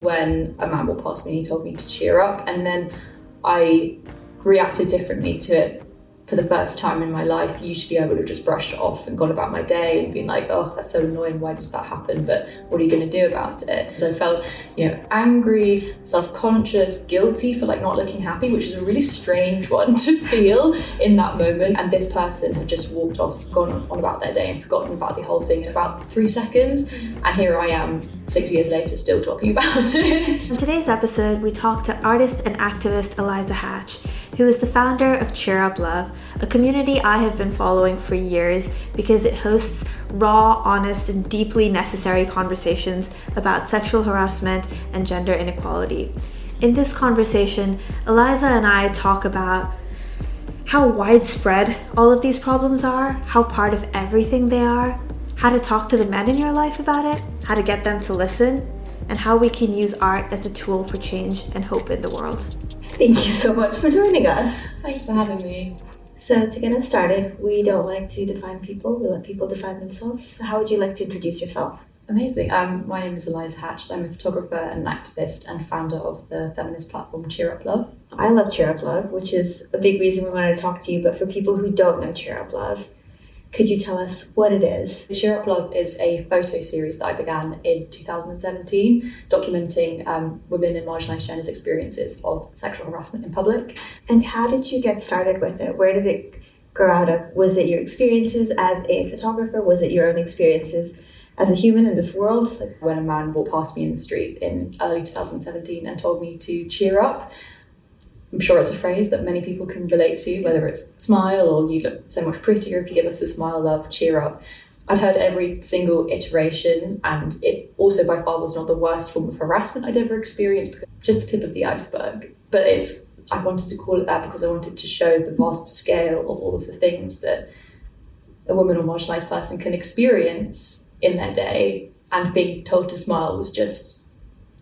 when a man walked past me and he told me to cheer up. And then I reacted differently to it for the first time in my life. Usually I would have just brushed it off and gone about my day and been like, oh, that's so annoying. Why does that happen? But what are you going to do about it? I felt, you know, angry, self conscious, guilty for like not looking happy, which is a really strange one to feel in that moment. And this person had just walked off, gone on about their day and forgotten about the whole thing in about three seconds. And here I am six years later still talking about it. In today's episode, we talk to artist and activist Eliza Hatch, who is the founder of Cheer Up Luv, a community I have been following for years because it hosts raw, honest, and deeply necessary conversations about sexual harassment and gender inequality. In this conversation, Eliza and I talk about how widespread all of these problems are, how part of everything they are, how to talk to the men in your life about it, how to get them to listen, and how we can use art as a tool for change and hope in the world. Thank you so much for joining us. Thanks for having me. So, to get us started, we don't like to define people, we let people define themselves. How would you like to introduce yourself? Amazing. Um, my name is Eliza Hatch. I'm a photographer and an activist and founder of the feminist platform Cheer Up Luv. I love Cheer Up Luv, which is a big reason we wanted to talk to you. But for people who don't know Cheer Up Luv, could you tell us what it is? The Cheer Up Luv is a photo series that I began in 2017, documenting um, women and marginalised genders' experiences of sexual harassment in public. And how did you get started with it? Where did it grow out of? Was it your experiences as a photographer? Was it your own experiences as a human in this world? Like when a man walked past me in the street in early 2017 and told me to cheer up, I'm sure it's a phrase that many people can relate to, whether it's smile or you look so much prettier if you give us a smile, love, cheer up. I'd heard every single iteration, and it also by far was not the worst form of harassment I'd ever experienced, just the tip of the iceberg. But it's I wanted to call it that because I wanted to show the vast scale of all of the things that a woman or marginalised person can experience in their day, and being told to smile was just,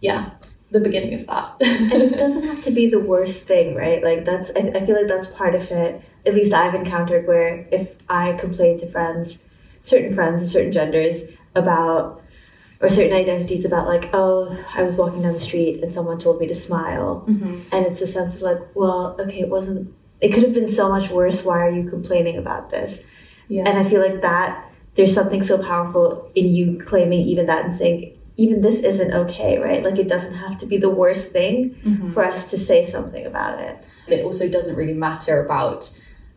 yeah, the beginning of that. and it doesn't have to be the worst thing, right? Like that's I, I feel like that's part of it. At least I've encountered where if I complain to friends, certain friends of certain genders about or certain identities about like, oh, I was walking down the street and someone told me to smile, mm-hmm. and it's a sense of like, well, okay, it wasn't. It could have been so much worse. Why are you complaining about this? Yeah. And I feel like that there's something so powerful in you claiming even that and saying even this isn't okay, right? Like it doesn't have to be the worst thing mm-hmm. for us to say something about it. It also doesn't really matter about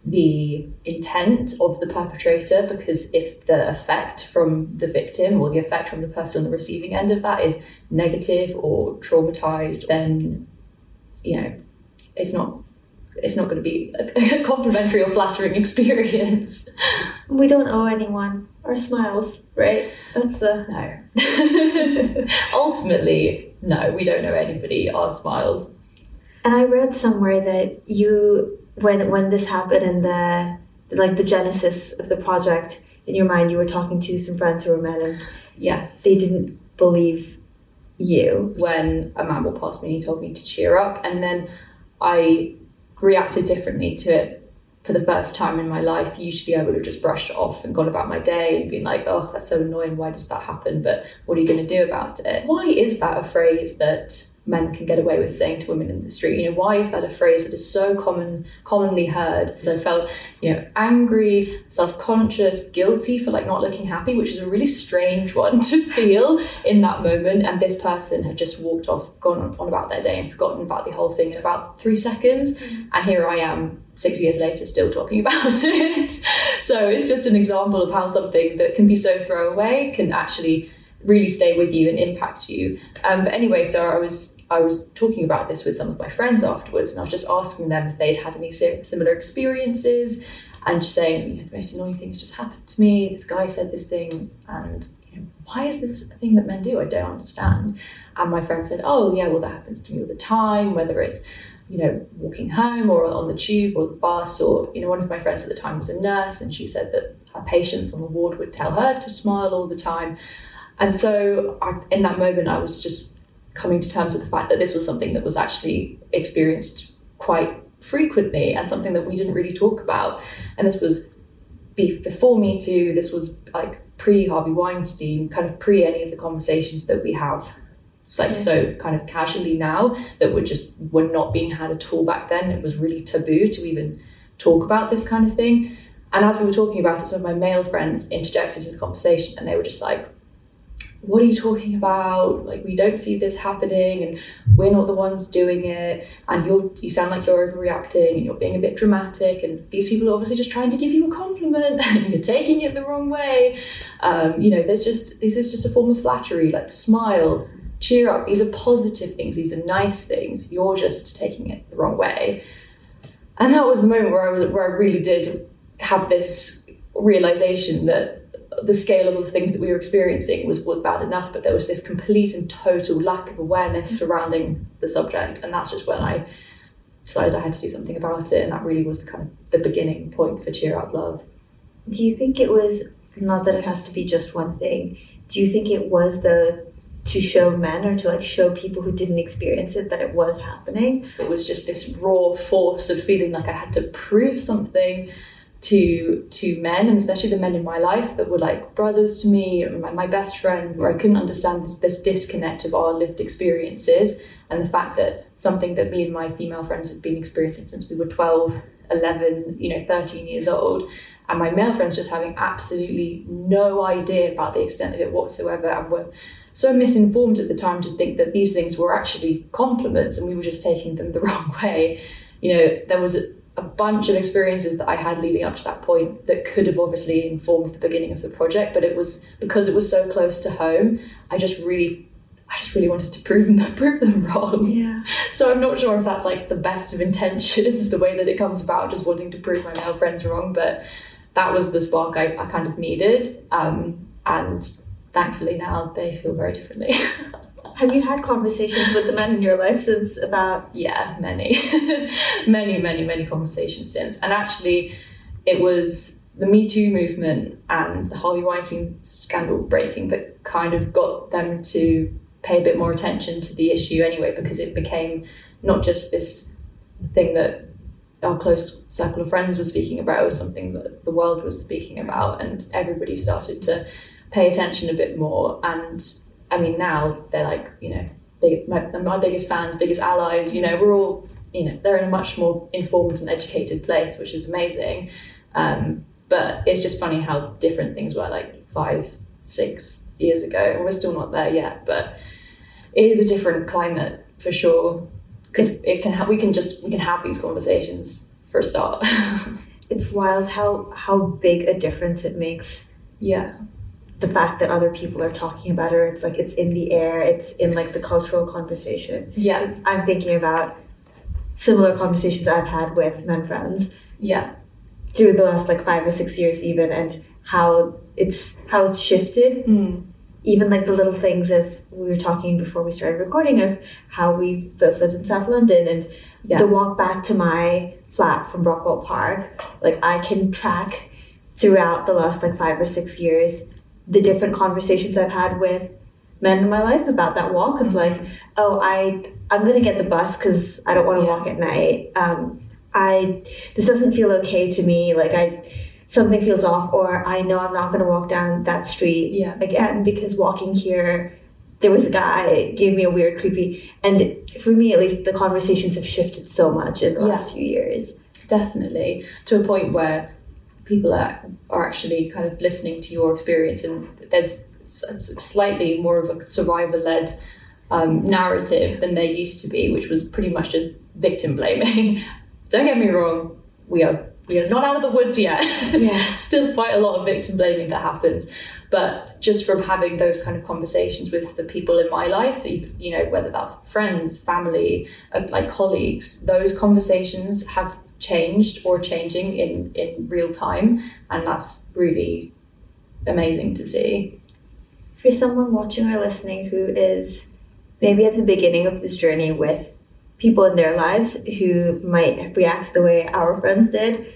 the intent of the perpetrator because if the effect from the victim or the effect from the person on the receiving end of that is negative or traumatized, then you know it's not it's not going to be a complimentary or flattering experience. We don't owe anyone our smiles, right? That's the no. Ultimately, no, we don't know anybody our smiles. And I read somewhere that you, when when this happened and the like the genesis of the project in your mind, you were talking to some friends who were men, and yes, they didn't believe you. When a man walked past me, he told me to cheer up, and then I reacted differently to it for the first time in my life. Usually I would have just brushed it off and gone about my day and been like, oh, that's so annoying. Why does that happen? But what are you going to do about it? Why is that a phrase that men can get away with saying to women in the street? You know, why is that a phrase that is so common, commonly heard? I felt, you know, angry, self-conscious, guilty for like not looking happy, which is a really strange one to feel in that moment. And this person had just walked off, gone on about their day and forgotten about the whole thing in about three seconds. Mm-hmm. And here I am six years later still talking about it. so it's just an example of how something that can be so throwaway can actually really stay with you and impact you. Um, but anyway, so I was I was talking about this with some of my friends afterwards, and I was just asking them if they'd had any similar experiences, and just saying, you know, the most annoying things just happened to me. This guy said this thing, and you know, why is this a thing that men do? I don't understand. And my friend said, oh yeah, well that happens to me all the time, whether it's you know, walking home or on the tube or the bus, or, you know, one of my friends at the time was a nurse and she said that her patients on the ward would tell her to smile all the time. And so I, in that moment, I was just coming to terms with the fact that this was something that was actually experienced quite frequently and something that we didn't really talk about. And this was before Me Too, this was like pre Harvey Weinstein, kind of pre any of the conversations that we have Like so kind of casually now that were just were not being had at all back then. It was really taboo to even talk about this kind of thing. And as we were talking about it, some of my male friends interjected into the conversation and they were just like, what are you talking about? Like we don't see this happening and we're not the ones doing it and you're you sound like you're overreacting and you're being a bit dramatic and these people are obviously just trying to give you a compliment and you're taking it the wrong way. Um, you know, there's just this is just a form of flattery, like smile, cheer up. These are positive things, these are nice things. You're just taking it the wrong way. And that was the moment where I was where I really did have this realization that the scale of the things that we were experiencing was, was bad enough, but there was this complete and total lack of awareness surrounding the subject. And that's just when I decided I had to do something about it. And that really was the kind of the beginning point for Cheer Up Luv. Do you think it was not that it has to be just one thing? Do you think it was the to show men or to like show people who didn't experience it that it was happening? It was just this raw force of feeling like I had to prove something to to men and especially the men in my life that were like brothers to me my, my best friends where i couldn't understand this, this disconnect of our lived experiences and the fact that something that me and my female friends had been experiencing since we were 12 11 you know 13 years old and my male friends just having absolutely no idea about the extent of it whatsoever and were so misinformed at the time to think that these things were actually compliments and we were just taking them the wrong way you know there was a bunch of experiences that I had leading up to that point that could have obviously informed the beginning of the project, but it was because it was so close to home. I just really, I just really wanted to prove them prove them wrong. Yeah. So I'm not sure if that's like the best of intentions, the way that it comes about, just wanting to prove my male friends wrong. But that was the spark I, I kind of needed, um, and thankfully now they feel very differently. Have you had conversations with the men in your life since about? Yeah, many, many, many, many conversations since. And actually, it was the Me Too movement and the Harvey Weinstein scandal breaking that kind of got them to pay a bit more attention to the issue anyway, because it became not just this thing that our close circle of friends was speaking about, it was something that the world was speaking about, and everybody started to pay attention a bit more. And I mean, now they're like, you know, big, my, my biggest fans, biggest allies. You know, we're all, you know, they're in a much more informed and educated place, which is amazing. Um, but it's just funny how different things were like five, six years ago, and we're still not there yet. But it is a different climate for sure because it can ha- we can just we can have these conversations for a start. it's wild how how big a difference it makes. Yeah the fact that other people are talking about her it's like it's in the air it's in like the cultural conversation. Yeah. So i'm thinking about similar conversations i've had with men friends. Yeah. Through the last like five or six years even and how it's how it's shifted. Mm. even like the little things of we were talking before we started recording of how we both lived in south london and yeah. the walk back to my flat from brockwell park like i can track throughout the last like five or six years the different conversations I've had with men in my life about that walk of like, oh, I I'm gonna get the bus because I don't want to Yeah. walk at night. Um, I this doesn't feel okay to me. Like I something feels off, or I know I'm not gonna walk down that street Yeah. again because walking here. There was a guy gave me a weird, creepy, and for me at least, the conversations have shifted so much in the Yeah. last few years. definitely to a point where people are, are actually kind of listening to your experience and there's slightly more of a survivor led um, narrative than there used to be which was pretty much just victim blaming. Don't get me wrong we are we are not out of the woods yet. Yeah. still quite a lot of victim blaming that happens. But just from having those kind of conversations with the people in my life you know whether that's friends family uh, like colleagues those conversations have changed or changing in in real time and that's really amazing to see for someone watching or listening who is maybe at the beginning of this journey with people in their lives who might react the way our friends did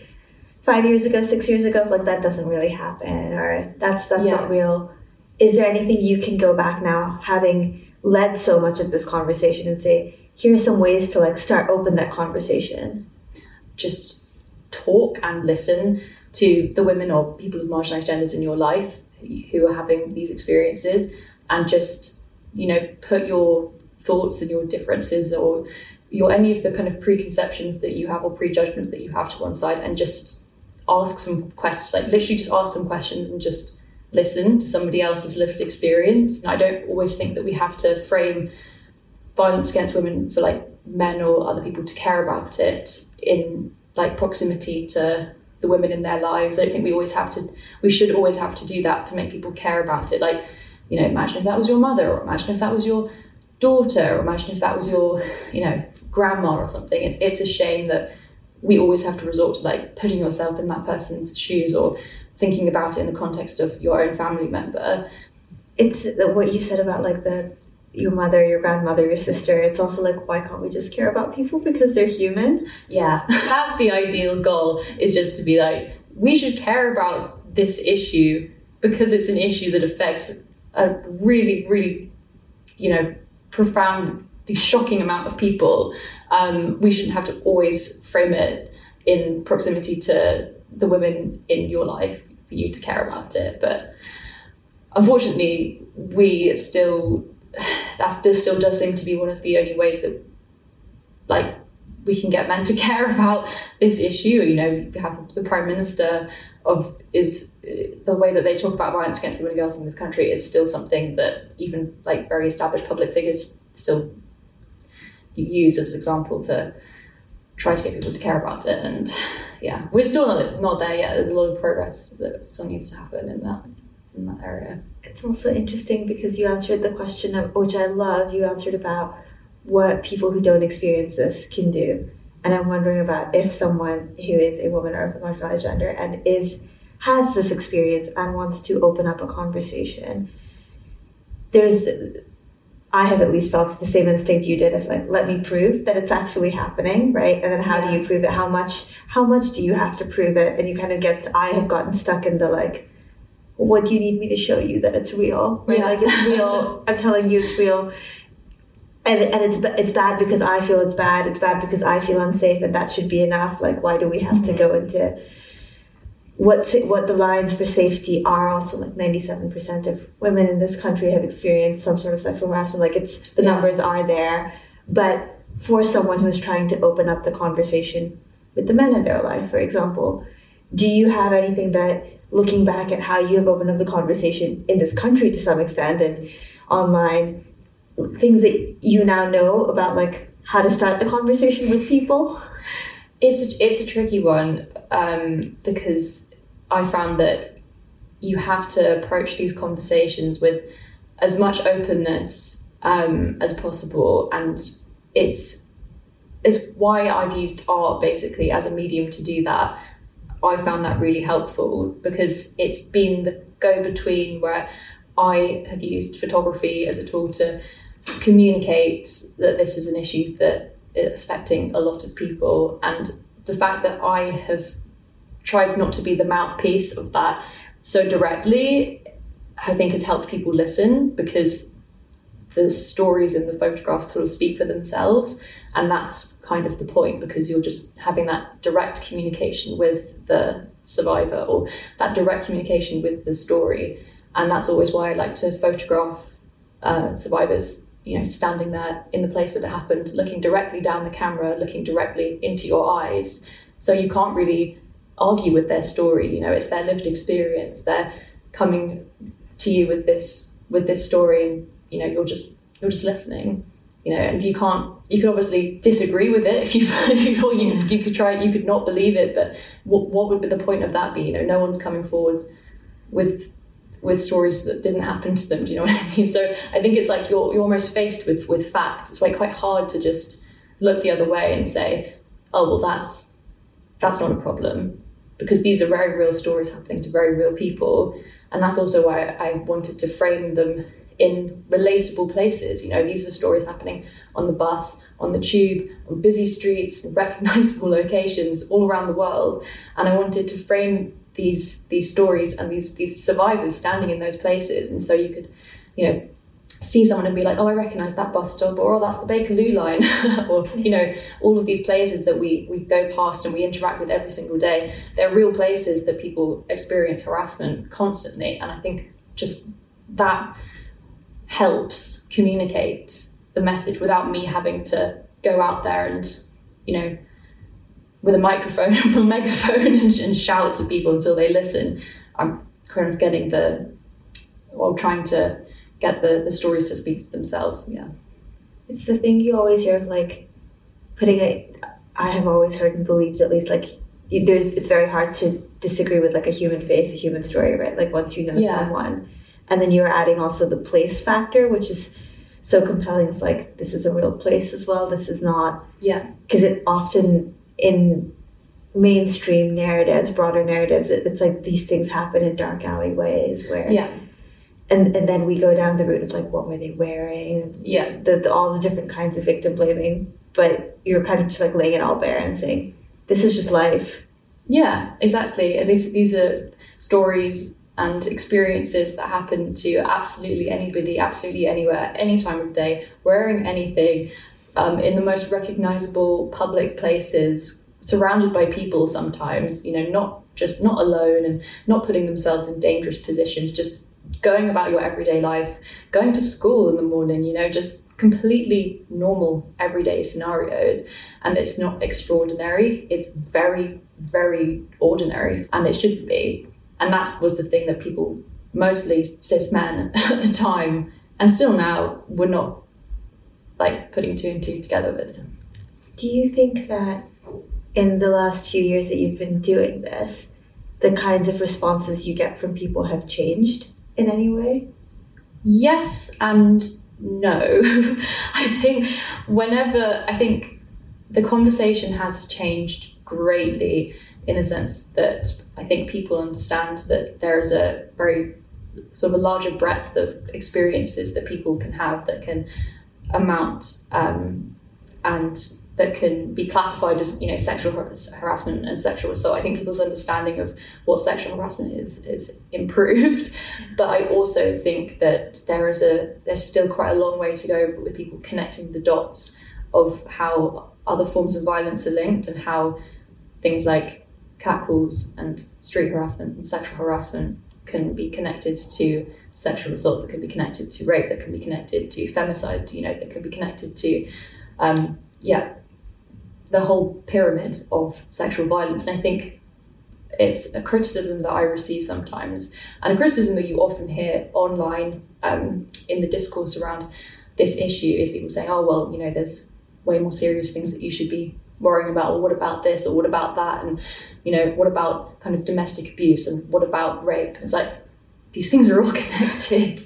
five years ago, six years ago, like that doesn't really happen or that's that's Yeah. not real. Is there anything you can go back now, having led so much of this conversation and say, here are some ways to like start open that conversation? Just talk and listen to the women or people with marginalized genders in your life who are having these experiences and just you know, put your thoughts and your differences or your any of the kind of preconceptions that you have or prejudgments that you have to one side and just ask some questions, like literally just ask some questions and just listen to somebody else's lived experience. And I don't always think that we have to frame violence against women for like men or other people to care about it in like proximity to the women in their lives. I don't think we always have to we should always have to do that to make people care about it. Like, you know, imagine if that was your mother or imagine if that was your daughter or imagine if that was your, you know, grandma or something. It's it's a shame that we always have to resort to like putting yourself in that person's shoes or thinking about it in the context of your own family member. It's what you said about like the your mother, your grandmother, your sister. It's also like why can't we just care about people because they're human? Yeah, that's the ideal goal. Is just to be like we should care about this issue because it's an issue that affects a really, really, you know, profound shocking amount of people, um, we shouldn't have to always frame it in proximity to the women in your life for you to care about it. But unfortunately, we still that still does seem to be one of the only ways that like we can get men to care about this issue. You know, we have the prime minister of is uh, the way that they talk about violence against women and girls in this country is still something that even like very established public figures still use as an example to try to get people to care about it. And yeah, we're still not, not there yet. There's a lot of progress that still needs to happen in that It's also interesting because you answered the question of which I love. You answered about what people who don't experience this can do. And I'm wondering about if someone who is a woman or a marginalized gender and is has this experience and wants to open up a conversation. There's I have at least felt the same instinct you did of like, let me prove that it's actually happening, right? And then how do you prove it? How much, how much do you have to prove it? And you kind of get, I have gotten stuck in the like, what do you need me to show you that it's real? Right? Yeah. Like it's real. I'm telling you it's real. And, and it's it's bad because I feel it's bad. It's bad because I feel unsafe, and that should be enough. Like, why do we have mm-hmm. to go into what what the lines for safety are also like 97% of women in this country have experienced some sort of sexual harassment like it's the yeah. numbers are there but for someone who's trying to open up the conversation with the men in their life for example do you have anything that looking back at how you have opened up the conversation in this country to some extent and online things that you now know about like how to start the conversation with people it's it's a tricky one um, because I found that you have to approach these conversations with as much openness um, as possible, and it's it's why I've used art basically as a medium to do that. I found that really helpful because it's been the go between where I have used photography as a tool to communicate that this is an issue that is affecting a lot of people, and the fact that I have tried not to be the mouthpiece of that so directly, I think has helped people listen because the stories in the photographs sort of speak for themselves. And that's kind of the point because you're just having that direct communication with the survivor or that direct communication with the story. And that's always why I like to photograph uh, survivors, you know, standing there in the place that it happened, looking directly down the camera, looking directly into your eyes. So you can't really argue with their story. You know, it's their lived experience. They're coming to you with this with this story, and you know, you're just you're just listening. You know, and if you can't, you could obviously disagree with it. If you, or you, you could try, it, you could not believe it. But what, what would be the point of that be? You know, no one's coming forward with with stories that didn't happen to them. Do you know what I mean? So I think it's like you're you're almost faced with with facts. It's like quite hard to just look the other way and say, oh well, that's that's not a problem because these are very real stories happening to very real people. And that's also why I wanted to frame them in relatable places. You know, these are stories happening on the bus, on the tube, on busy streets, recognizable locations all around the world. And I wanted to frame these these stories and these these survivors standing in those places. And so you could, you know, see someone and be like, oh, I recognize that bus stop, or oh, that's the Bakerloo line, or you know, all of these places that we we go past and we interact with every single day. They're real places that people experience harassment constantly, and I think just that helps communicate the message without me having to go out there and, you know, with a microphone or megaphone and, and shout to people until they listen. I'm kind of getting the, or trying to get the, the stories to speak for themselves. Yeah. It's the thing you always hear of like putting it, I have always heard and believed at least like there's, it's very hard to disagree with like a human face, a human story, right? Like once you know Yeah. someone. And then you're adding also the place factor, which is so compelling of like, this is a real place as well. This is not Yeah. because it often in mainstream narratives, broader narratives, it, it's like these things happen in dark alleyways where, Yeah. and and then we go down the route of like, what were they wearing? Yeah. the, the all the different kinds of victim blaming, but you're kind of just like laying it all bare and saying, this is just life. Yeah, exactly. And these these are stories and experiences that happen to absolutely anybody, absolutely anywhere, any time of day, wearing anything, um, in the most recognizable public places, surrounded by people. Sometimes, you know, not just not alone and not putting themselves in dangerous positions. Just going about your everyday life, going to school in the morning. You know, just completely normal everyday scenarios and it's not extraordinary it's very very ordinary and it shouldn't be and that was the thing that people mostly cis men at the time and still now were not like putting two and two together with. Do you think that in the last few years that you've been doing this, the kinds of responses you get from people have changed in any way? yes and no. I think whenever i think the conversation has changed greatly in a sense that I think people understand that there is a very sort of a larger breadth of experiences that people can have that can amount um, and that can be classified as you know sexual har- harassment and sexual assault. I think people's understanding of what sexual harassment is is improved, but I also think that there is a there's still quite a long way to go with people connecting the dots of how other forms of violence are linked and how things like catcalls and street harassment and sexual harassment can be connected to sexual assault, that can be connected to rape, that can be connected to femicide, you know, that can be connected to, um, yeah, the whole pyramid of sexual violence. And I think it's a criticism that I receive sometimes, and a criticism that you often hear online um, in the discourse around this issue is people saying, oh, well, you know, there's way more serious things that you should be worrying about, or what about this, or what about that, and, you know, what about kind of domestic abuse, and what about rape? It's like, these things are all connected,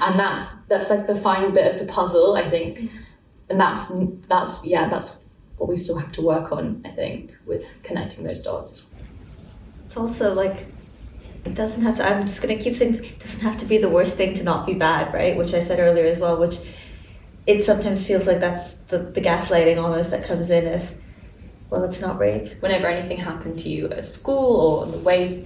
and that's that's like the final bit of the puzzle, I think, and that's that's yeah, that's what we still have to work on, I think, with connecting those dots. It's also like it doesn't have to. I'm just gonna keep saying it doesn't have to be the worst thing to not be bad, right? Which I said earlier as well. Which it sometimes feels like that's the, the gaslighting almost that comes in if well, it's not rape. Whenever anything happened to you at school or on the way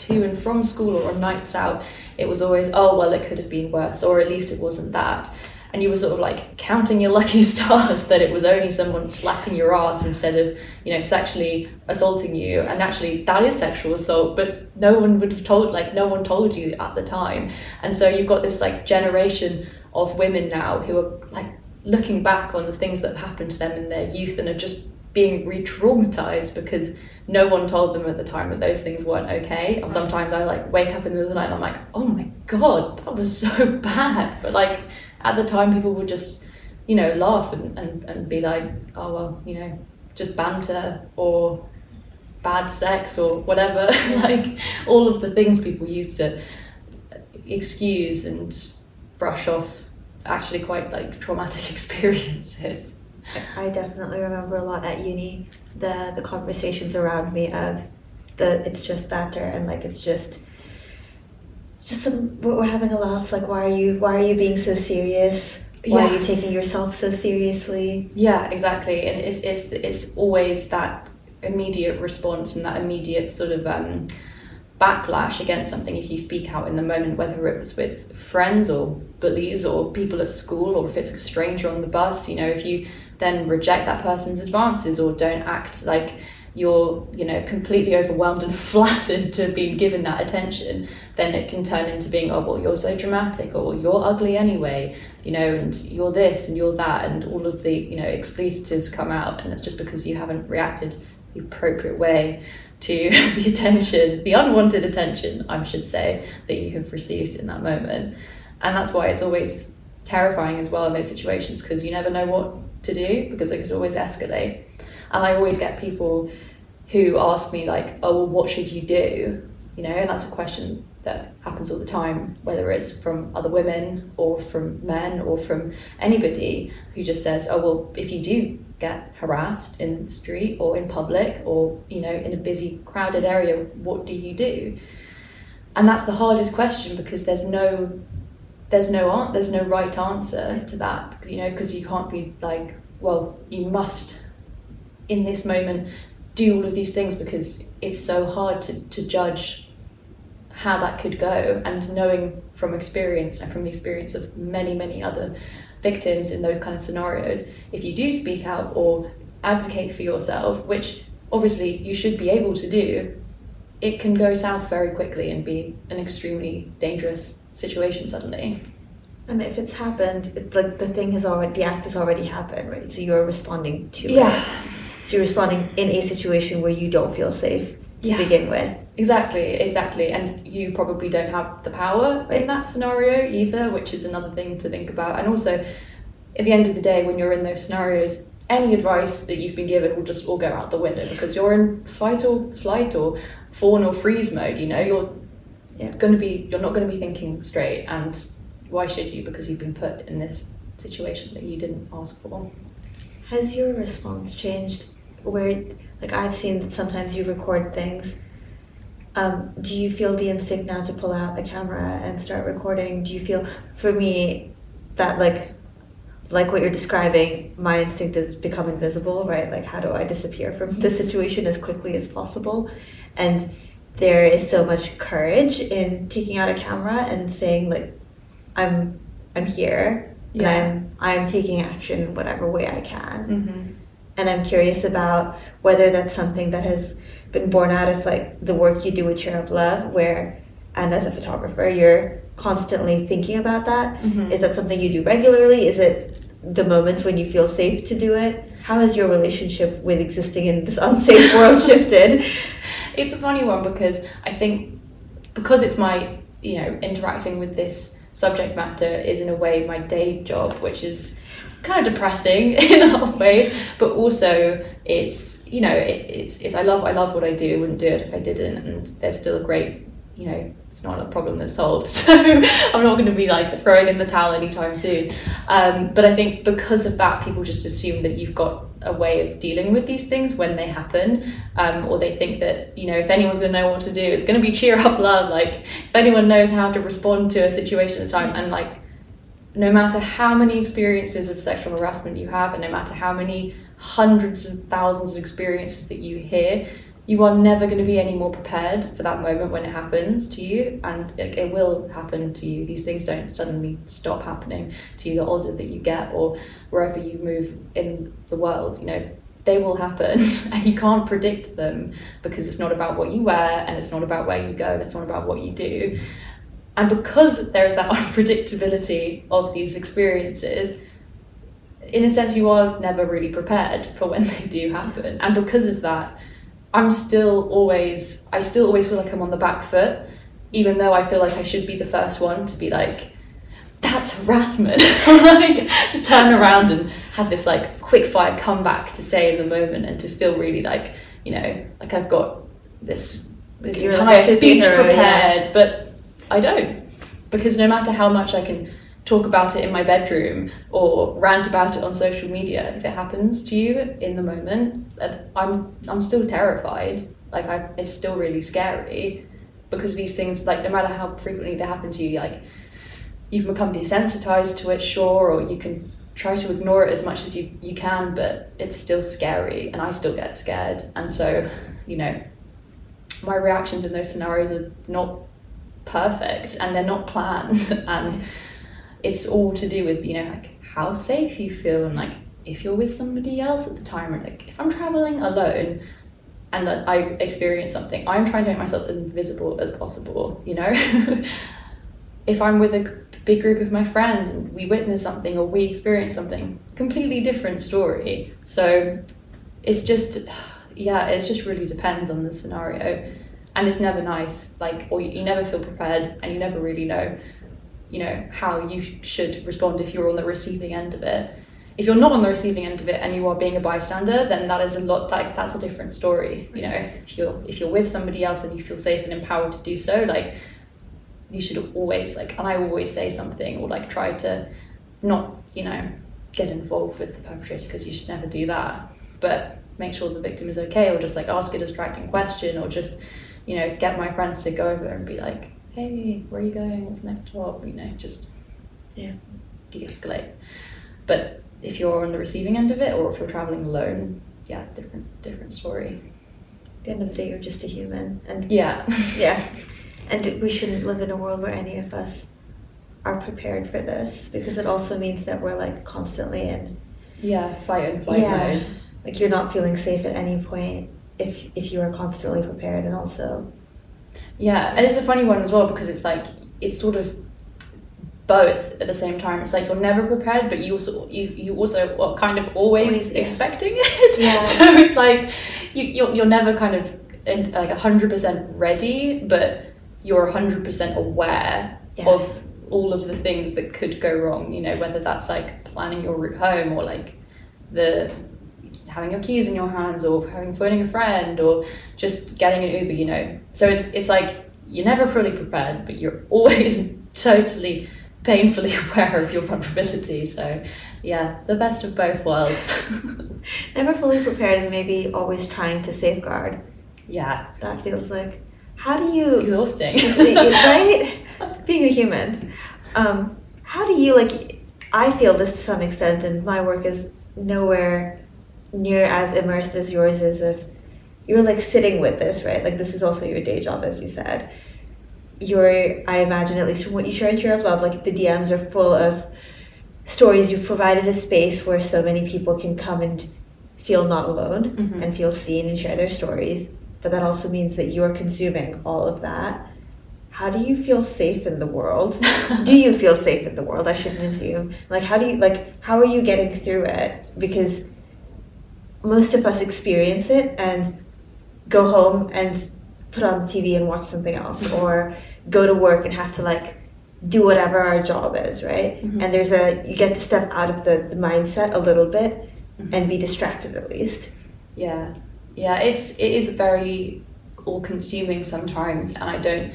to and from school or on nights out, it was always, oh, well, it could have been worse, or at least it wasn't that. And you were sort of like counting your lucky stars that it was only someone slapping your ass instead of, you know, sexually assaulting you. And actually, that is sexual assault, but no one would have told, like, no one told you at the time. And so you've got this like generation of women now who are like looking back on the things that happened to them in their youth and are just being re-traumatized because no one told them at the time that those things weren't okay. And sometimes I like wake up in the middle of the night and I'm like, oh my god, that was so bad. But like at the time, people would just, you know, laugh and, and, and be like, oh well, you know, just banter or bad sex or whatever. like all of the things people used to excuse and brush off actually quite like traumatic experiences. I definitely remember a lot at uni the the conversations around me of the it's just banter and like it's just just some we're we're having a laugh like why are you why are you being so serious why are you taking yourself so seriously Yeah, exactly. And it's, it's, it's always that immediate response and that immediate sort of um, backlash against something if you speak out in the moment, whether it was with friends or bullies or people at school or if it's a stranger on the bus. You know, if you then reject that person's advances or don't act like you're you know completely overwhelmed and flattered to be given that attention then it can turn into being oh well you're so dramatic or you're ugly anyway you know and you're this and you're that and all of the you know expletives come out and it's just because you haven't reacted the appropriate way to the attention the unwanted attention i should say that you have received in that moment. And that's why it's always terrifying as well in those situations because you never know what to do because it could always escalate and i always get people who ask me like, "Oh, well, what should you do?" You know, and that's a question that happens all the time, whether it's from other women or from men or from anybody who just says, "Oh, well, if you do get harassed in the street or in public or you know in a busy, crowded area, what do you do?" And that's the hardest question because there's no there's no there's no right answer to that you know because you can't be like well you must in this moment do all of these things because it's so hard to, to judge how that could go. And knowing from experience and from the experience of many many other victims in those kind of scenarios if you do speak out or advocate for yourself which obviously you should be able to do it can go south very quickly and be an extremely dangerous situation suddenly and if it's happened it's like the thing has already the act has already happened right so you're responding to yeah. it so you're responding in a situation where you don't feel safe to yeah. begin with. Exactly, exactly. And you probably don't have the power right. in that scenario either, which is another thing to think about. And also, at the end of the day, when you're in those scenarios, any advice that you've been given will just all go out the window because you're in fight or flight or fawn or freeze mode. You know, you're yeah. going to be, you're not going to be thinking straight. And why should you? Because you've been put in this situation that you didn't ask for. Has your response changed where like I've seen that sometimes you record things. Um, do you feel the instinct now to pull out the camera and start recording? Do you feel for me that like like what you're describing, my instinct is become invisible, right? Like how do I disappear from the situation as quickly as possible? And there is so much courage in taking out a camera and saying like I'm I'm here yeah. and I'm I'm taking action whatever way I can. Mm-hmm and I'm curious about whether that's something that has been born out of like the work you do with Cheer Up Luv, where and as a photographer, you're constantly thinking about that. Mm-hmm. Is that something you do regularly? Is it the moments when you feel safe to do it? How has your relationship with existing in this unsafe world shifted? It's a funny one because I think because it's my you know interacting with this subject matter is in a way my day job, which is kind of depressing in a lot of ways but also it's you know it, it's it's I love I love what I do I wouldn't do it if I didn't and there's still a great you know it's not a problem that's solved. So I'm not going to be like throwing in the towel anytime soon. Um, but I think because of that people just assume that you've got a way of dealing with these things when they happen um, or they think that you know if anyone's going to know what to do it's going to be Cheer Up Luv. Like if anyone knows how to respond to a situation at a time and like no matter how many experiences of sexual harassment you have, and no matter how many hundreds of thousands of experiences that you hear, you are never going to be any more prepared for that moment when it happens to you, and it, it will happen to you. These things don't suddenly stop happening to you the older that you get, or wherever you move in the world. You know, they will happen and you can't predict them because it's not about what you wear and it's not about where you go and it's not about what you do and because there's that unpredictability of these experiences, in a sense, you are never really prepared for when they do happen. And because of that, I'm still always, I still always feel like I'm on the back foot, even though I feel like I should be the first one to be like, that's harassment. like to turn around and have this like quick fire comeback to say in the moment and to feel really like, you know, like I've got this this You're entire speech prepared, yeah. but I don't. Because no matter how much I can talk about it in my bedroom or rant about it on social media, if it happens to you in the moment, uh, I'm I'm still terrified. Like I, it's still really scary because these things, like no matter how frequently they happen to you, like you can become desensitized to it, sure, or you can try to ignore it as much as you, you can, but it's still scary and I still get scared. And so, you know, my reactions in those scenarios are not perfect and they're not planned and it's all to do with you know like how safe you feel and like if you're with somebody else at the time or like if i'm traveling alone and that I experience something, I'm trying to make myself as invisible as possible, you know? if I'm with a big group of my friends and we witness something or we experience something, completely different story. So it's just, yeah, it just really depends on the scenario. And it's never nice, like, or you, you never feel prepared and you never really know, you know, how you should respond if you're on the receiving end of it. If you're not on the receiving end of it and you are being a bystander, then that is a lot like that's a different story. You know, if you're if you're with somebody else and you feel safe and empowered to do so, like you should always like and I always say something or like try to not, you know, get involved with the perpetrator because you should never do that. But make sure the victim is okay or just like ask a distracting question or just, you know, get my friends to go over and be like, Hey, where are you going? What's the next stop? You know, just Yeah. de-escalate. But if you're on the receiving end of it or if you're traveling alone, yeah, different different story. At the end of the day, you're just a human, and Yeah. yeah, and we shouldn't live in a world where any of us are prepared for this because it also means that we're like constantly in yeah, fight and flight Yeah. mode. like you're not feeling safe at any point if if you are constantly prepared and also Yeah, and it's a funny one as well because it's like it's sort of both at the same time. It's like you're never prepared, but you also you, you also are kind of always Always, yeah. expecting it. Yeah. so it's like you you're, you're never kind of in, like hundred percent ready, but you're hundred percent aware Yes. of all of the things that could go wrong. You know, whether that's like planning your route home or like the having your keys in your hands or having phoning a friend or just getting an Uber, you know. So it's it's like you're never fully prepared, but you're always totally painfully aware of your vulnerability. So yeah, the best of both worlds. never fully prepared and maybe always trying to safeguard. yeah, That feels like how do you exhausting. right? Being a human. Um, how do you like? I feel this to some extent, and my work is nowhere near as immersed as yours is. If you're like sitting with this, right? Like this is also your day job, as you said. You're, I imagine, at least from what you share in Cheer Up Luv, like the DMs are full of stories. You've provided a space where so many people can come and feel not alone Mhm. and feel seen and share their stories. But that also means that you're consuming all of that. How do you feel safe in the world? do you feel safe in the world? I shouldn't assume. Like, how do you like? How are you getting through it? Because most of us experience it and go home and put on the TV and watch something else, or go to work and have to like do whatever our job is, right? Mhm. And there's a you get to step out of the, the mindset a little bit Mhm. and be distracted at least. Yeah, yeah, it's it is very all consuming sometimes, and I don't.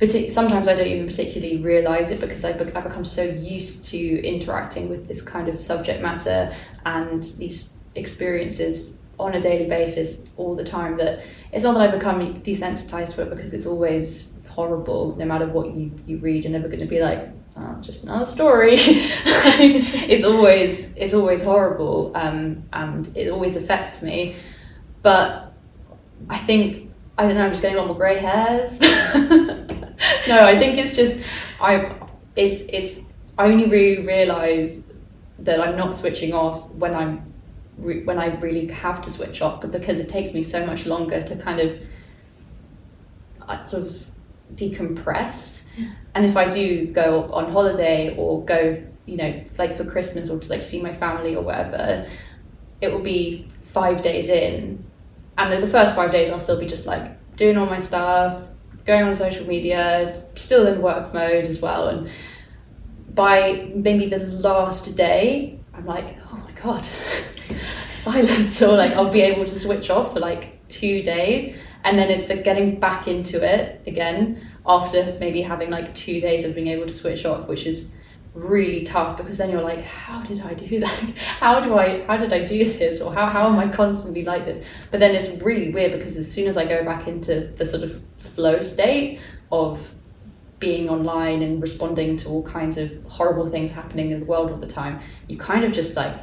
Partic- sometimes I don't even particularly realize it because I, bec- I become so used to interacting with this kind of subject matter and these experiences on a daily basis all the time that it's not that I become desensitized to it because it's always horrible no matter what you, you read you're never going to be like oh, just another story. It's always it's always horrible um, and it always affects me. But I think I don't know I'm just getting a lot more grey hairs. No I think it's just I it's it's I only really realise that I'm not switching off when I'm re- when I really have to switch off because it takes me so much longer to kind of uh, sort of decompress. And if I do go on holiday or go you know like for Christmas or to like see my family or whatever it will be five days in. And the first five days I'll still be just like doing all my stuff going on social media still in work mode as well. And by maybe the last day I'm like oh god. Silence or like I'll be able to switch off for like two days and then it's the getting back into it again after maybe having like two days of being able to switch off which is really tough because then you're like how did i do that? How do i how did i do this? Or how, how am i constantly like this? But then it's really weird because as soon as i go back into the sort of flow state of being online and responding to all kinds of horrible things happening in the world all the time you kind of just like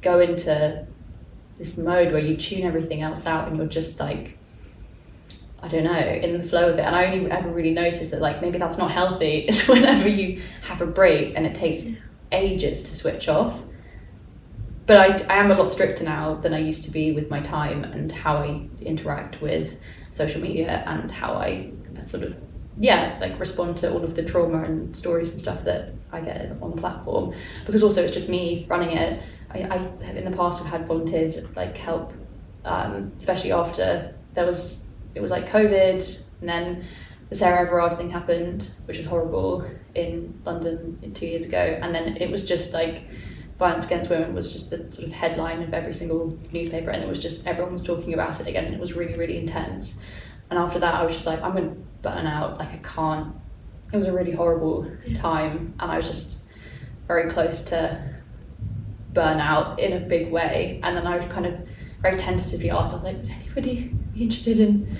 go into this mode where you tune everything else out and you're just like I don't know, in the flow of it. And I only ever really noticed that like maybe that's not healthy is whenever you have a break and it takes ages to switch off. but I, I am a lot stricter now than I used to be with my time and how I interact with social media and how I sort of yeah like respond to all of the trauma and stories and stuff that I get on the platform because also it's just me running it I, I have in the past have had volunteers like help um, especially after there was it was like COVID and then the Sarah Everard thing happened which was horrible in London two years ago. And then it was just like violence against women was just the sort of headline of every single newspaper and it was just everyone was talking about it again and it was really really intense. And after that I was just like I'm going to burn out. Like I can't. It was a really horrible time and I was just very close to burn out in a big way. And then I would kind of very tentatively ask I was like would anybody be interested in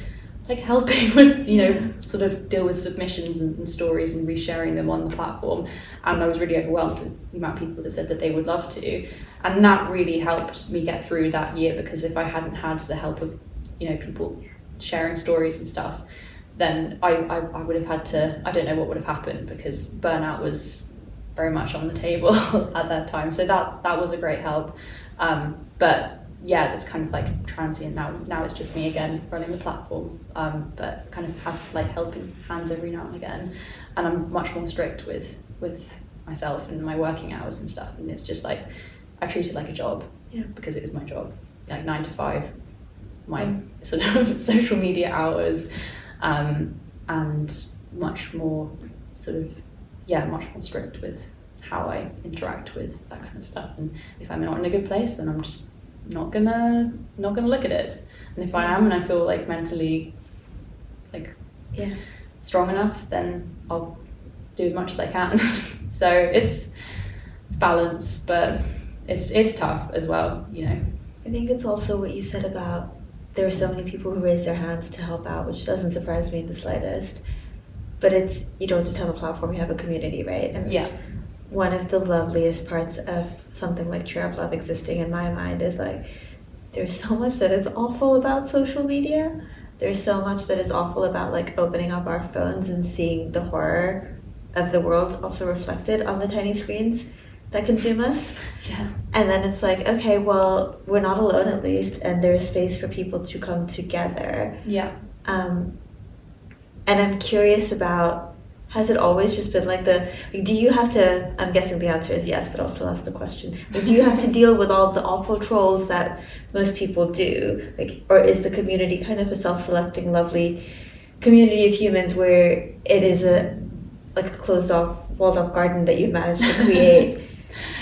like helping with you know sort of deal with submissions and, and, stories and resharing them on the platform? And I was really overwhelmed with the amount of people that said that they would love to. And that really helped me get through that year because if I hadn't had the help of you know people sharing stories and stuff then I, I, I would have had to I don't know what would have happened because burnout was very much on the table at that time so that that was a great help um, but yeah, that's kind of like transient now. Now it's just me again running the platform, um, but kind of have like helping hands every now and again. And I'm much more strict with with myself and my working hours and stuff. And it's just like I treat it like a job, yeah, because it is my job, like nine to five, my mm. sort of social media hours, um, and much more sort of yeah, much more strict with how I interact with that kind of stuff. And if I'm not in a good place, then I'm just not gonna not gonna look at it. And if I am and I feel like mentally like yeah strong enough, then I'll do as much as I can. so it's it's balance, but it's it's tough as well, you know. I think it's also what you said about there are so many people who raise their hands to help out, which doesn't surprise me in the slightest. But it's you don't just have a platform; you have a community, right? And yeah one of the loveliest parts of something like Cheer Up Luv existing in my mind is like there's so much that is awful about social media. There's so much that is awful about like opening up our phones and seeing the horror of the world also reflected on the tiny screens that consume us. Yeah. And then it's like, okay, well, we're not alone at least, and there's space for people to come together. Yeah. Um, and I'm curious about has it always just been like the like, do you have to i'm guessing the answer is yes but i'll still ask the question. Like, do you have to deal with all the awful trolls that most people do? Like or is the community kind of a self-selecting lovely community of humans where it is a like a closed off walled off garden that you've managed to create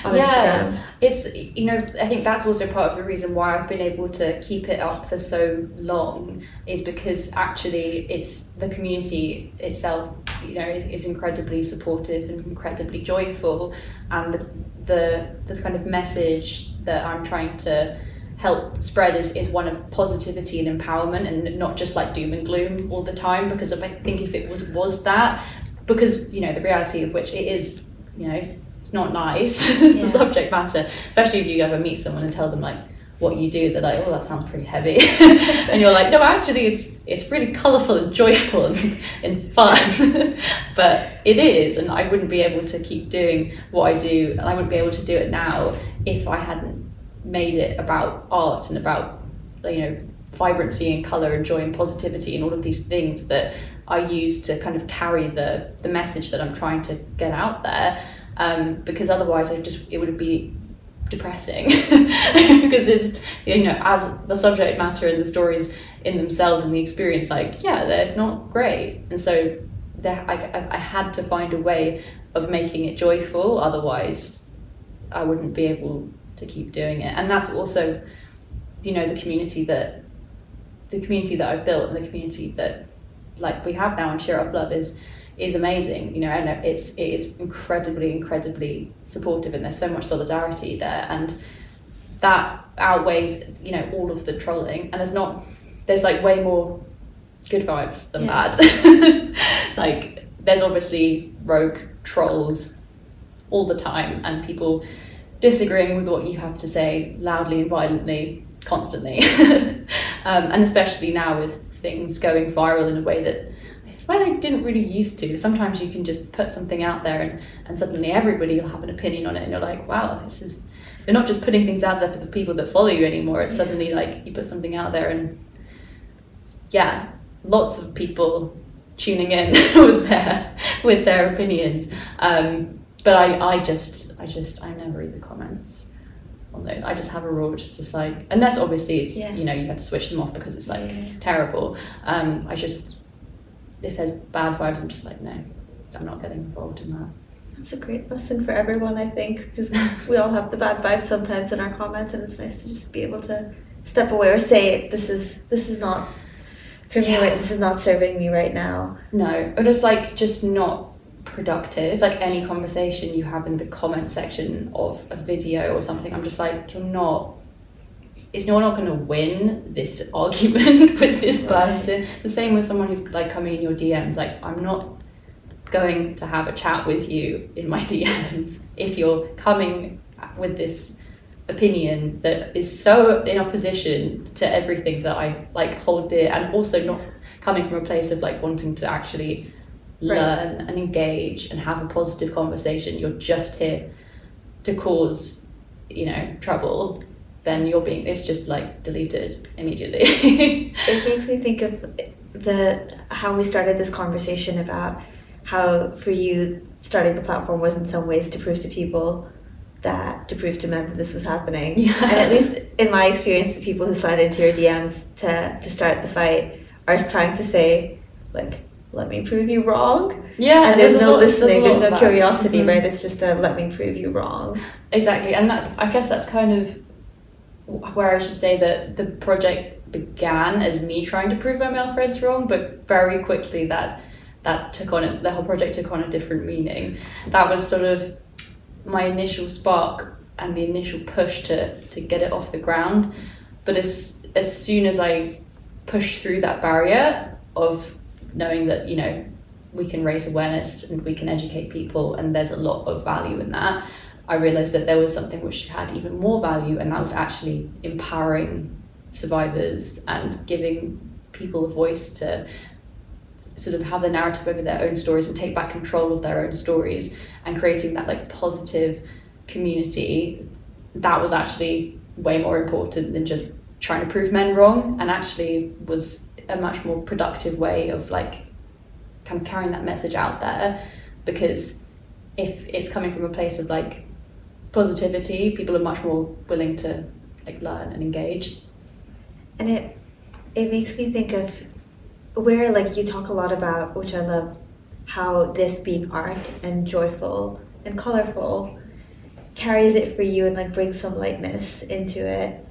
Oh, yeah, it's you know I think that's also part of the reason why I've been able to keep it up for so long is because actually it's the community itself you know is, is incredibly supportive and incredibly joyful. And the, the the kind of message that I'm trying to help spread is, is one of positivity and empowerment and not just like doom and gloom all the time because I think if it was was that because you know the reality of which it is you know it's not nice yeah. the subject matter. Especially if you ever meet someone and tell them like what you do they're like oh that sounds pretty heavy. And you're like no actually it's it's really colourful and joyful and, and fun. But it is and I wouldn't be able to keep doing what I do and I wouldn't be able to do it now if I hadn't made it about art and about you know vibrancy and colour and joy and positivity and all of these things that I use to kind of carry the the message that I'm trying to get out there um, because otherwise it just it would be depressing. Because it's you know as the subject matter and the stories in themselves and the experience like yeah they're not great. And so I, I had to find a way of making it joyful. Otherwise I wouldn't be able to keep doing it. And that's also you know the community that the community that I've built and the community that like we have now in Cheer Up Luv is is amazing, you know, and it's it is incredibly, incredibly supportive, and there's so much solidarity there, and that outweighs, you know, all of the trolling, and there's not, there's like way more good vibes than yeah. bad. like there's obviously rogue trolls all the time, and people disagreeing with what you have to say loudly and violently constantly, um, and especially now with things going viral in a way that why they didn't really used to. Sometimes you can just put something out there and, and suddenly everybody will have an opinion on it and you're like, wow, this is you're not just putting things out there for the people that follow you anymore. It's suddenly like you put something out there and yeah, lots of people tuning in with their with their opinions. Um, but I, I just I just I never read the comments. Although I just have a rule, which is just like unless obviously it's Yeah. you know you have to switch them off because it's like Yeah. terrible. Um, I just if there's bad vibes, I'm just like no, I'm not getting involved in that. That's a great lesson for everyone, I think, because we all have the bad vibes sometimes in our comments, and it's nice to just be able to step away or say, "This is this is not for me. Right, this is not serving me right now." No, or just like just not productive. Like any conversation you have in the comment section of a video or something, I'm just like, you're not. It's you're not going to win this argument with this Right. person. The same with someone who's like coming in your DMs. Like I'm not going to have a chat with you in my DMs if you're coming with this opinion that is so in opposition to everything that I like hold dear and also not coming from a place of like wanting to actually Right. learn and engage and have a positive conversation you're just here to cause you know trouble then you're being it's just like deleted immediately It makes me think of the how we started this conversation about how for you starting the platform was in some ways to prove to people that to prove to men that this was happening. Yeah. And at least in my experience, the people who slide into your DMs to to start the fight are trying to say like. Let me prove you wrong. yeah and there's, a no lot- listening, lot there's, no curiosity, Mhm. right? It's just a let me prove you wrong. Exactly, and that's I guess that's kind of where I should say that the project began as me trying to prove my male friends wrong, but very quickly that that took on the whole project took on a different meaning. That was sort of my initial spark and the initial push to to get it off the ground. But as as soon as I pushed through that barrier of knowing that you know we can raise awareness and we can educate people and there's a lot of value in that I realized that there was something which had even more value, and that was actually empowering survivors and giving people a voice to sort of have the narrative over their own stories and take back control of their own stories and creating that like positive community. That was actually way more important than just trying to prove men wrong, and actually was a much more productive way of like kind of carrying that message out there because if it's coming from a place of like positivity, people are much more willing to like learn and engage. And it it makes me think of where like you talk a lot about, which I love, how this being art and joyful and colorful carries it for you and like brings some lightness into it.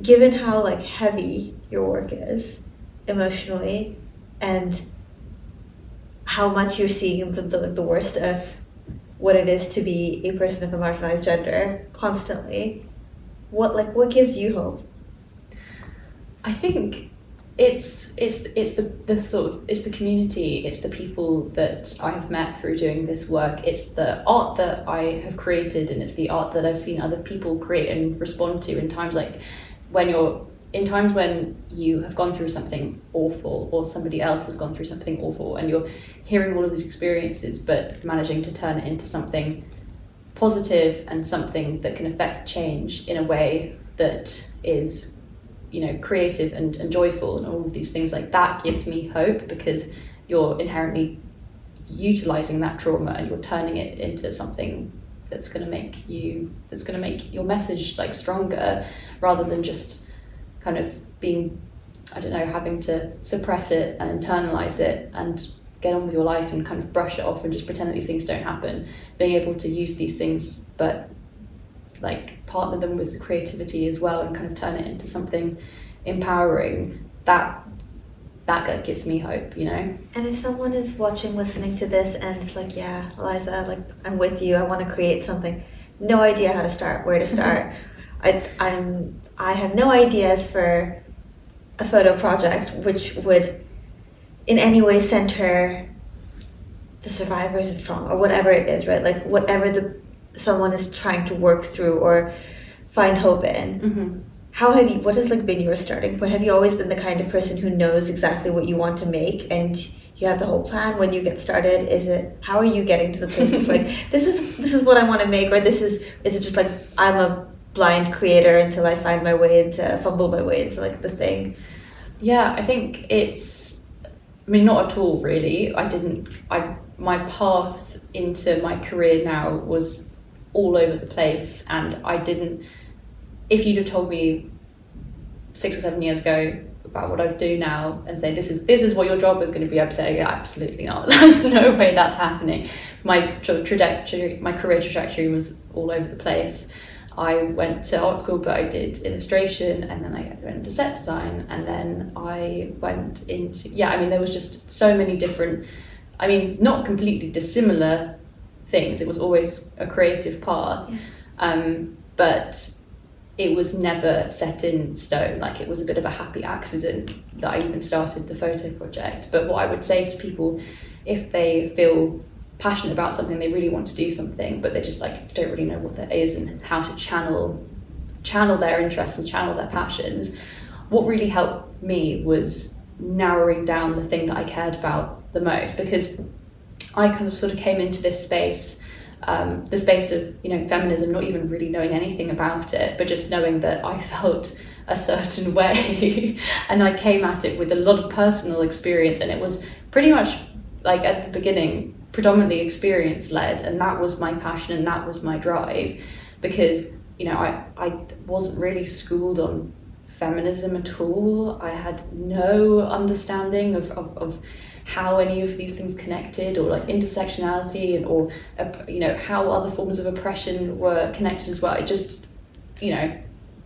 Given how like heavy your work is emotionally and how much you're seeing the, the, the worst of what it is to be a person of a marginalized gender constantly what like what gives you hope? I think it's it's it's the, the sort of it's the community, it's the people that I have met through doing this work, it's the art that I have created and it's the art that I've seen other people create and respond to in times like when you're in times when you have gone through something awful or somebody else has gone through something awful and you're hearing all of these experiences but managing to turn it into something positive and something that can affect change in a way that is you know creative and, and joyful and all of these things like that gives me hope because you're inherently utilizing that trauma and you're turning it into something that's going to make you that's going to make your message like stronger rather than just kind of being i don't know having to suppress it and internalize it and get on with your life and kind of brush it off and just pretend that these things don't happen. Being able to use these things but like partner them with the creativity as well and kind of turn it into something empowering that that gives me hope you know? And if someone is watching listening to this and it's like yeah eliza like i'm with you i want to create something no idea how to start where to start. I, i'm i have no ideas for a photo project which would in any way center the survivors of trauma or whatever it is right like whatever the someone is trying to work through or find hope in mm-hmm. how have you what has like been your starting point have you always been the kind of person who knows exactly what you want to make and you have the whole plan when you get started? Is it how are you getting to the place of like this is this is what I want to make, or this is is it just like I'm a blind creator until I find my way into fumble my way into like the thing? Yeah, I think it's. I mean, not at all. Really, I didn't. I my path into my career now was all over the place, and I didn't. If you'd have told me six or seven years ago about what I would do now and say this is this is what your job is going to be, I'd say absolutely not. There's no way that's happening. My trajectory, my career trajectory was all over the place. I went to art school, but I did illustration, and then I went into set design, and then I went into yeah. I mean, there was just so many different. I mean, not completely dissimilar things. It was always a creative path, yeah. um, but it was never set in stone. Like it was a bit of a happy accident that I even started the photo project. But what I would say to people, if they feel passionate about something, they really want to do something, but they just like don't really know what that is and how to channel channel their interests and channel their passions. What really helped me was narrowing down the thing that I cared about the most because I kind of sort of came into this space um, the space of you know feminism, not even really knowing anything about it, but just knowing that I felt a certain way, and I came at it with a lot of personal experience, and it was pretty much like at the beginning predominantly experience led, and that was my passion and that was my drive, because you know I I wasn't really schooled on feminism at all. I had no understanding of, of, of how any of these things connected or like intersectionality and or you know how other forms of oppression were connected as well it just you know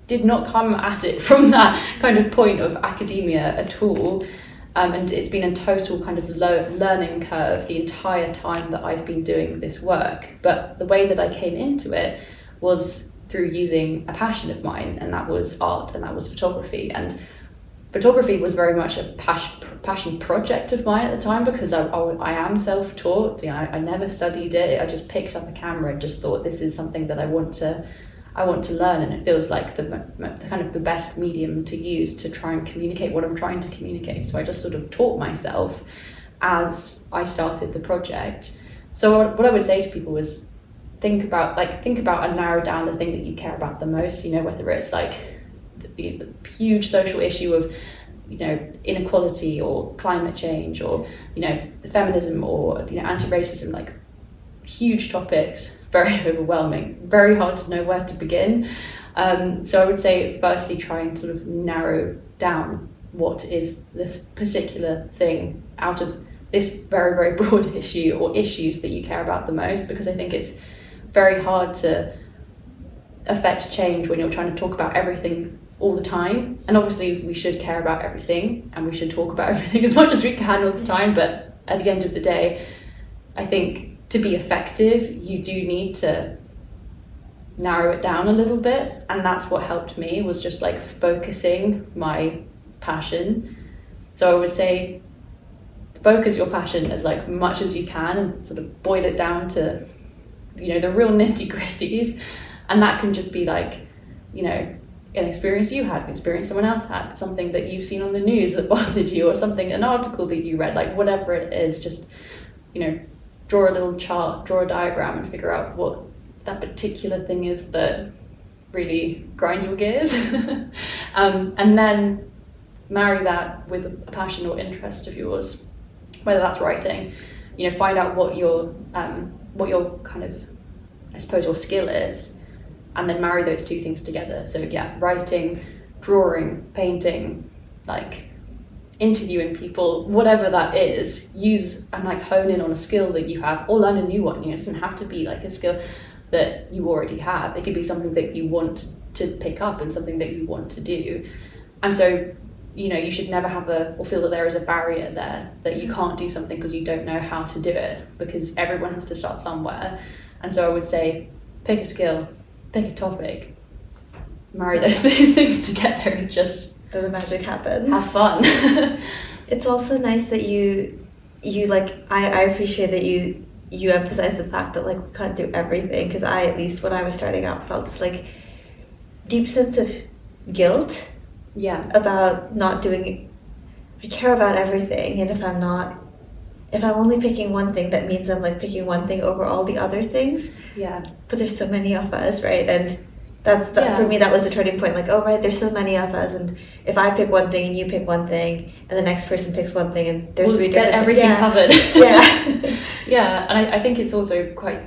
did not come at it from that kind of point of academia at all um, and it's been a total kind of low learning curve the entire time that I've been doing this work but the way that I came into it was through using a passion of mine and that was art and that was photography and photography was very much a passion, passion project of mine at the time because I, I, I am self-taught. You know, I, I, never studied it. I just picked up a camera and just thought this is something that I want to I want to learn, and it feels like the, the kind of the best medium to use to try and communicate what I'm trying to communicate. So I just sort of taught myself as I started the project. So what I would say to people was think about like think about and narrow down the thing that you care about the most. You know, whether it's like the, the huge social issue of you know inequality or climate change or you know feminism or you know anti-racism like huge topics very overwhelming very hard to know where to begin um, so i would say firstly try and sort of narrow down what is this particular thing out of this very very broad issue or issues that you care about the most because i think it's very hard to affect change when you're trying to talk about everything all the time. And obviously, we should care about everything and we should talk about everything as much as we can all the time. But at the end of the day, I think to be effective, you do need to narrow it down a little bit. And that's what helped me was just like focusing my passion. So I would say focus your passion as like much as you can and sort of boil it down to you know the real nitty gritties and that can just be like you know an experience you had, an experience someone else had, something that you've seen on the news that bothered you, or something, an article that you read, like whatever it is, just, you know, draw a little chart, draw a diagram, and figure out what that particular thing is that really grinds your gears. um, and then marry that with a passion or interest of yours, whether that's writing, you know, find out what your, um, what your kind of, I suppose, your skill is and then marry those two things together. So yeah, writing, drawing, painting, like interviewing people, whatever that is, use and like hone in on a skill that you have or learn a new one. You know, it doesn't have to be like a skill that you already have. It could be something that you want to pick up and something that you want to do. And so, you know, you should never have a or feel that there is a barrier there that you can't do something because you don't know how to do it because everyone has to start somewhere. And so I would say pick a skill, pick a topic, marry those, things together, and just the magic happens. Have fun. it's also nice that you you like I, I appreciate that you you emphasize the fact that like we can't do everything because I at least when I was starting out felt this like deep sense of guilt yeah about not doing I care about everything and if I'm not if I'm only picking one thing, that means I'm like picking one thing over all the other things. Yeah. But there's so many of us, right? And that's the, Yeah. for me that was the turning point. Like, oh right, there's so many of us, and if I pick one thing and you pick one thing, and the next person picks one thing, and there's we'll three get different everything yeah. covered. Yeah. yeah, and I, I think it's also quite.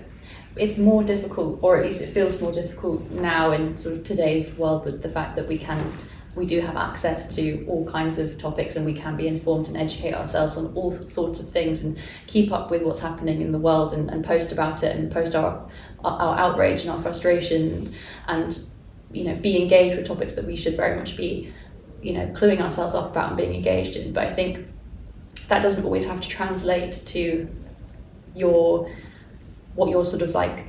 It's more difficult, or at least it feels more difficult now in sort of today's world with the fact that we can, we do have access to all kinds of topics, and we can be informed and educate ourselves on all sorts of things, and keep up with what's happening in the world, and, and post about it, and post our our outrage and our frustration, and you know, be engaged with topics that we should very much be, you know, cluing ourselves up about and being engaged in. But I think that doesn't always have to translate to your what your sort of like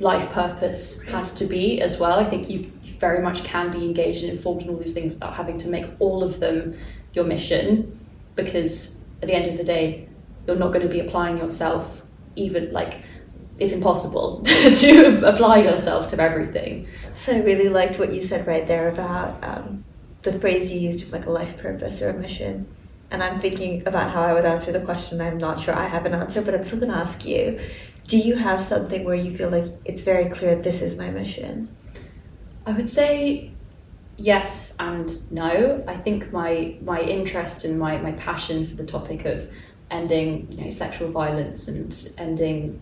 life purpose has to be as well. I think you very much can be engaged and informed in all these things without having to make all of them your mission because at the end of the day you're not going to be applying yourself even like it's impossible to apply yourself to everything. So I really liked what you said right there about um, the phrase you used, of like a life purpose or a mission. And I'm thinking about how I would answer the question. I'm not sure I have an answer, but I'm still going to ask you. Do you have something where you feel like it's very clear this is my mission? I would say yes and no. I think my my interest and my, my passion for the topic of ending you know sexual violence and ending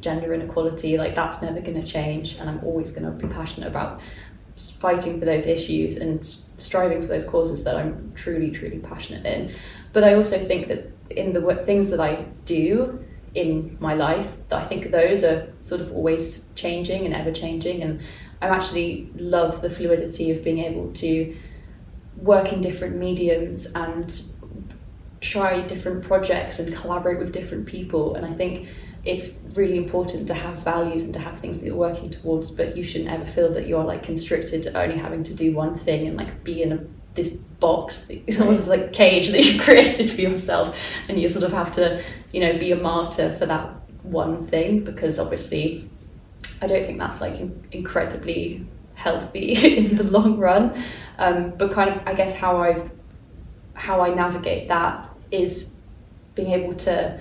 gender inequality like that's never going to change and I'm always going to be passionate about fighting for those issues and striving for those causes that I'm truly truly passionate in. But I also think that in the wo- things that I do in my life that I think those are sort of always changing and ever changing and I actually love the fluidity of being able to work in different mediums and try different projects and collaborate with different people. And I think it's really important to have values and to have things that you're working towards but you shouldn't ever feel that you're like constricted to only having to do one thing and like be in a this box almost like cage that you've created for yourself. And you sort of have to you know be a martyr for that one thing because obviously I don't think that's like incredibly healthy in the long run. Um, but kind of, I guess how I've how I navigate that is being able to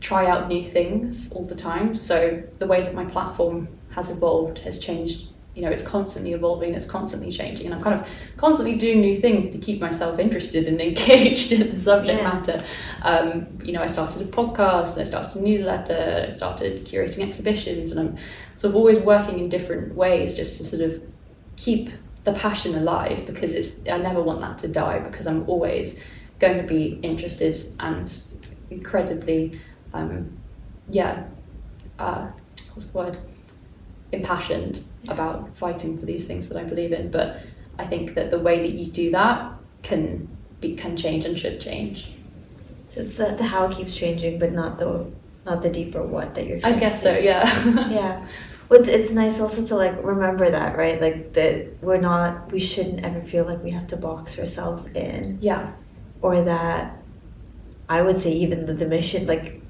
try out new things all the time. So the way that my platform has evolved has changed. You know, it's constantly evolving, it's constantly changing, and I'm kind of constantly doing new things to keep myself interested and engaged in the subject Yeah. matter. Um, you know, I started a podcast, I started a newsletter, I started curating exhibitions, and I'm sort of always working in different ways just to sort of keep the passion alive because it's I never want that to die because I'm always going to be interested and incredibly um, yeah uh, what's the word? Impassioned about fighting for these things that I believe in. But I think that the way that you do that can be can change and should change. So it's the, the how keeps changing, but not the not the deeper what that you're. I guess so yeah. Yeah. Well, it's, it's nice also to like remember that right? Like that we're not we shouldn't ever feel like we have to box ourselves in. Yeah. Or that i would say even the, the mission like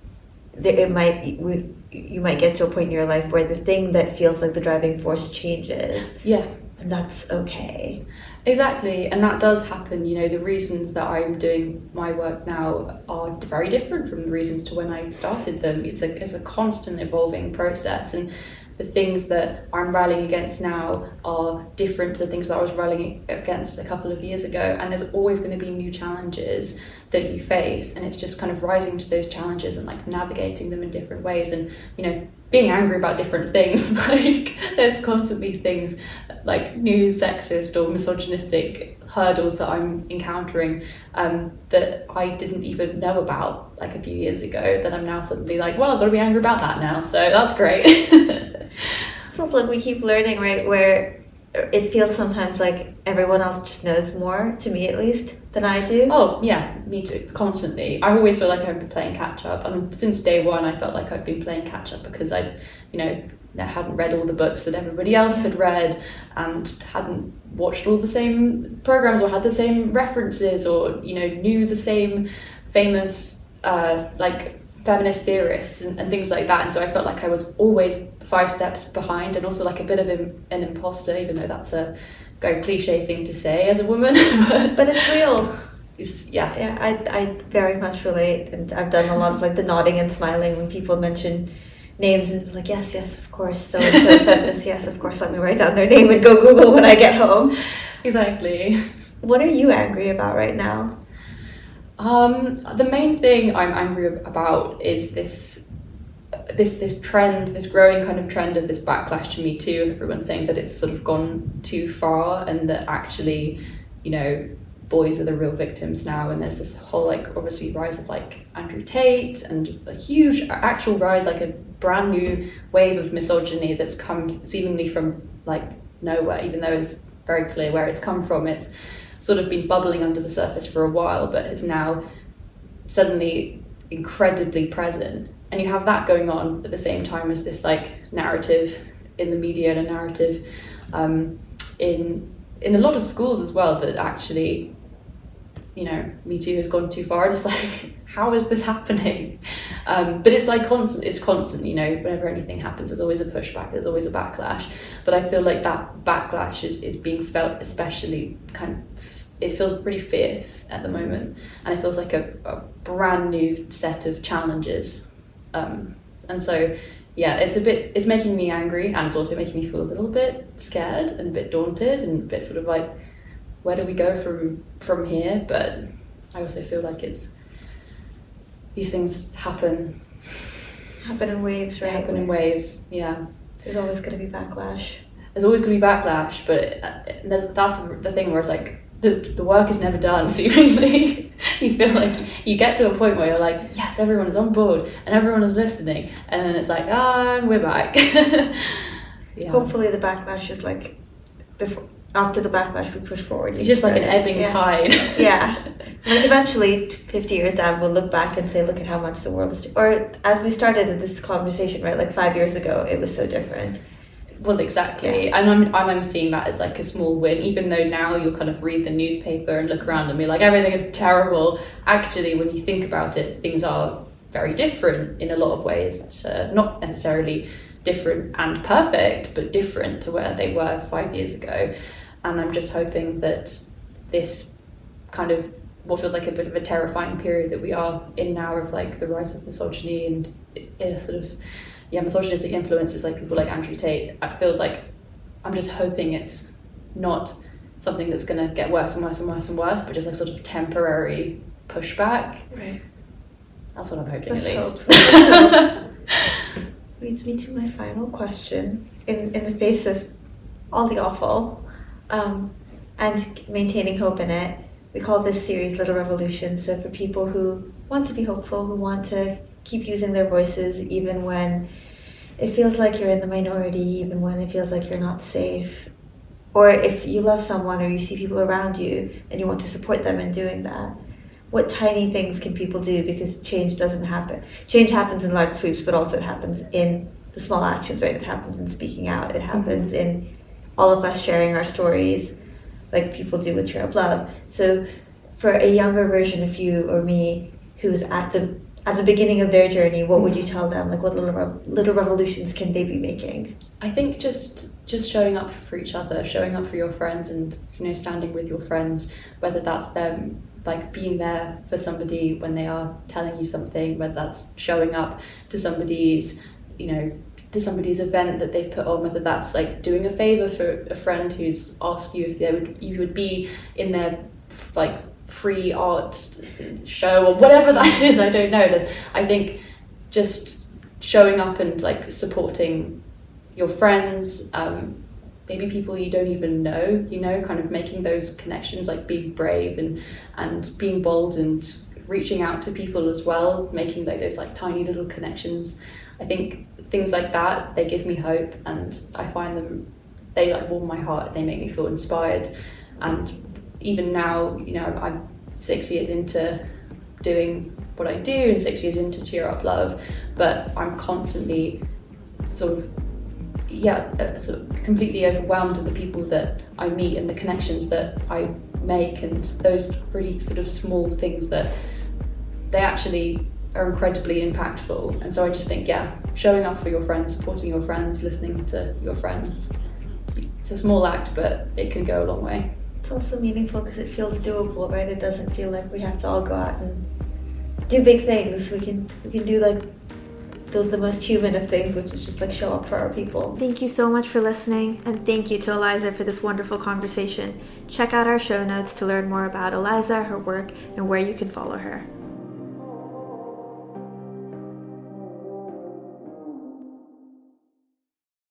there, it might we, you might get to a point in your life where the thing that feels like the driving force changes. Yeah that's okay Exactly, and that does happen. You know, the reasons that I'm doing my work now are very different from the reasons to when I started them. It's a it's a constant evolving process, and the things that I'm rallying against now are different to the things that I was rallying against a couple of years ago. And there's always going to be new challenges that you face, and it's just kind of rising to those challenges and like navigating them in different ways, and you know, being angry about different things. like there's constantly things like new sexist or misogynistic hurdles that I'm encountering um, that I didn't even know about like a few years ago that I'm now suddenly like, well, I've got to be angry about that now. So that's great. it's like we keep learning right where it feels sometimes like everyone else just knows more to me at least than i do oh yeah, me too. Constantly. I always feel like I've been playing catch up, and since day one, I felt like I've been playing catch up because I, you know, I hadn't read all the books that everybody else had read and hadn't watched all the same programs or had the same references or you know knew the same famous uh, like feminist theorists and, and things like that and so I felt like I was always five steps behind and also like a bit of an, an imposter even though that's a very cliche thing to say as a woman but but it's real it's yeah. Yeah, I, I very much relate, and I've done a lot of like the nodding and smiling when people mention names and like yes, yes, of course. So and so said this. Yes, of course. Let me write down their name and go Google when I get home. Exactly. What are you angry about right now? Um, the main thing I'm angry about is this this this trend, this growing kind of trend of this backlash to Me Too. Everyone saying that it's sort of gone too far, and that actually, you know, boys are the real victims now. And there's this whole like obviously rise of like Andrew Tate and a huge actual rise, like a brand new wave of misogyny that's come seemingly from like nowhere, even though it's very clear where it's come from. It's sort of been bubbling under the surface for a while, but is now suddenly incredibly present. And you have that going on at the same time as this like narrative in the media and a narrative um, in in a lot of schools as well that actually, you know, Me Too has gone too far. And it's like, how is this happening? Um, but it's like constant. It's constant. You know, whenever anything happens, there's always a pushback. There's always a backlash. But I feel like that backlash is, is being felt especially kind of it feels pretty fierce at the moment, and it feels like a, a brand new set of challenges. Um, and so, yeah, it's a bit. It's making me angry, and it's also making me feel a little bit scared and a bit daunted, and a bit sort of like, where do we go from from here? But I also feel like it's these things happen. Happen in waves, right? Happen in waves. Yeah. There's always going to be backlash. There's always going to be backlash, but uh, there's that's the thing where it's like the, the work is never done seemingly you feel like you get to a point where you're like yes everyone is on board and everyone is listening. And then it's like ah we're back. Yeah. hopefully the backlash is like before after the backlash we push forward it's just like an ebbing yeah. tide. Yeah. Like eventually 50 years down we'll look back and say look at how much the world is or as we started this conversation right like five years ago it was so different well, exactly. Yeah. And I'm, I'm seeing that as like a small win, even though now you'll kind of read the newspaper and look around and be like, everything is terrible. Actually, when you think about it, things are very different in a lot of ways. Uh, not necessarily different and perfect, but different to where they were five years ago. And I'm just hoping that this kind of what feels like a bit of a terrifying period that we are in now of like the rise of misogyny and uh, sort of yeah, misogynistic influences like people like Andrew Tate, it feels like I'm just hoping it's not something that's going to get worse and worse and worse and worse, but just like sort of temporary pushback. Right. That's what I'm hoping Let's at least. Leads me to my final question. In in the face of all the awful, um, and maintaining hope in it, we call this series Little Revolution. So for people who want to be hopeful, who want to keep using their voices even when it feels like you're in the minority, even when it feels like you're not safe. Or if you love someone or you see people around you and you want to support them in doing that, what tiny things can people do? Because change doesn't happen. Change happens in large sweeps, but also it happens in the small actions, right? It happens in speaking out, it happens mm-hmm. in all of us sharing our stories like people do with Cheer Up Luv. So for a younger version of you or me who's at the at the beginning of their journey, what would you tell them? Like, what little little revolutions can they be making? I think just just showing up for each other, showing up for your friends, and you know, standing with your friends, whether that's them like being there for somebody when they are telling you something, whether that's showing up to somebody's, you know, to somebody's event that they've put on, whether that's like doing a favor for a friend who's asked you if they would you would be in their like free art show or whatever that is i don't know. I think just showing up and like supporting your friends um, maybe people you don't even know you know kind of making those connections like being brave and and being bold and reaching out to people as well making like those like tiny little connections. I think things like that they give me hope and i find them they like warm my heart they make me feel inspired and even now, you know, I'm six years into doing what I do and six years into Cheer Up Luv, but I'm constantly sort of, yeah, uh, sort of completely overwhelmed with the people that I meet and the connections that I make and those really sort of small things that they actually are incredibly impactful. And so I just think, yeah, showing up for your friends, supporting your friends, listening to your friends. It's a small act, but it can go a long way it's also meaningful because it feels doable, right? It doesn't feel like we have to all go out and do big things. We can we can do like the, the most human of things, which is just like show up for our people. Thank you so much for listening, and thank you to Eliza for this wonderful conversation. Check out our show notes to learn more about Eliza, her work, and where you can follow her.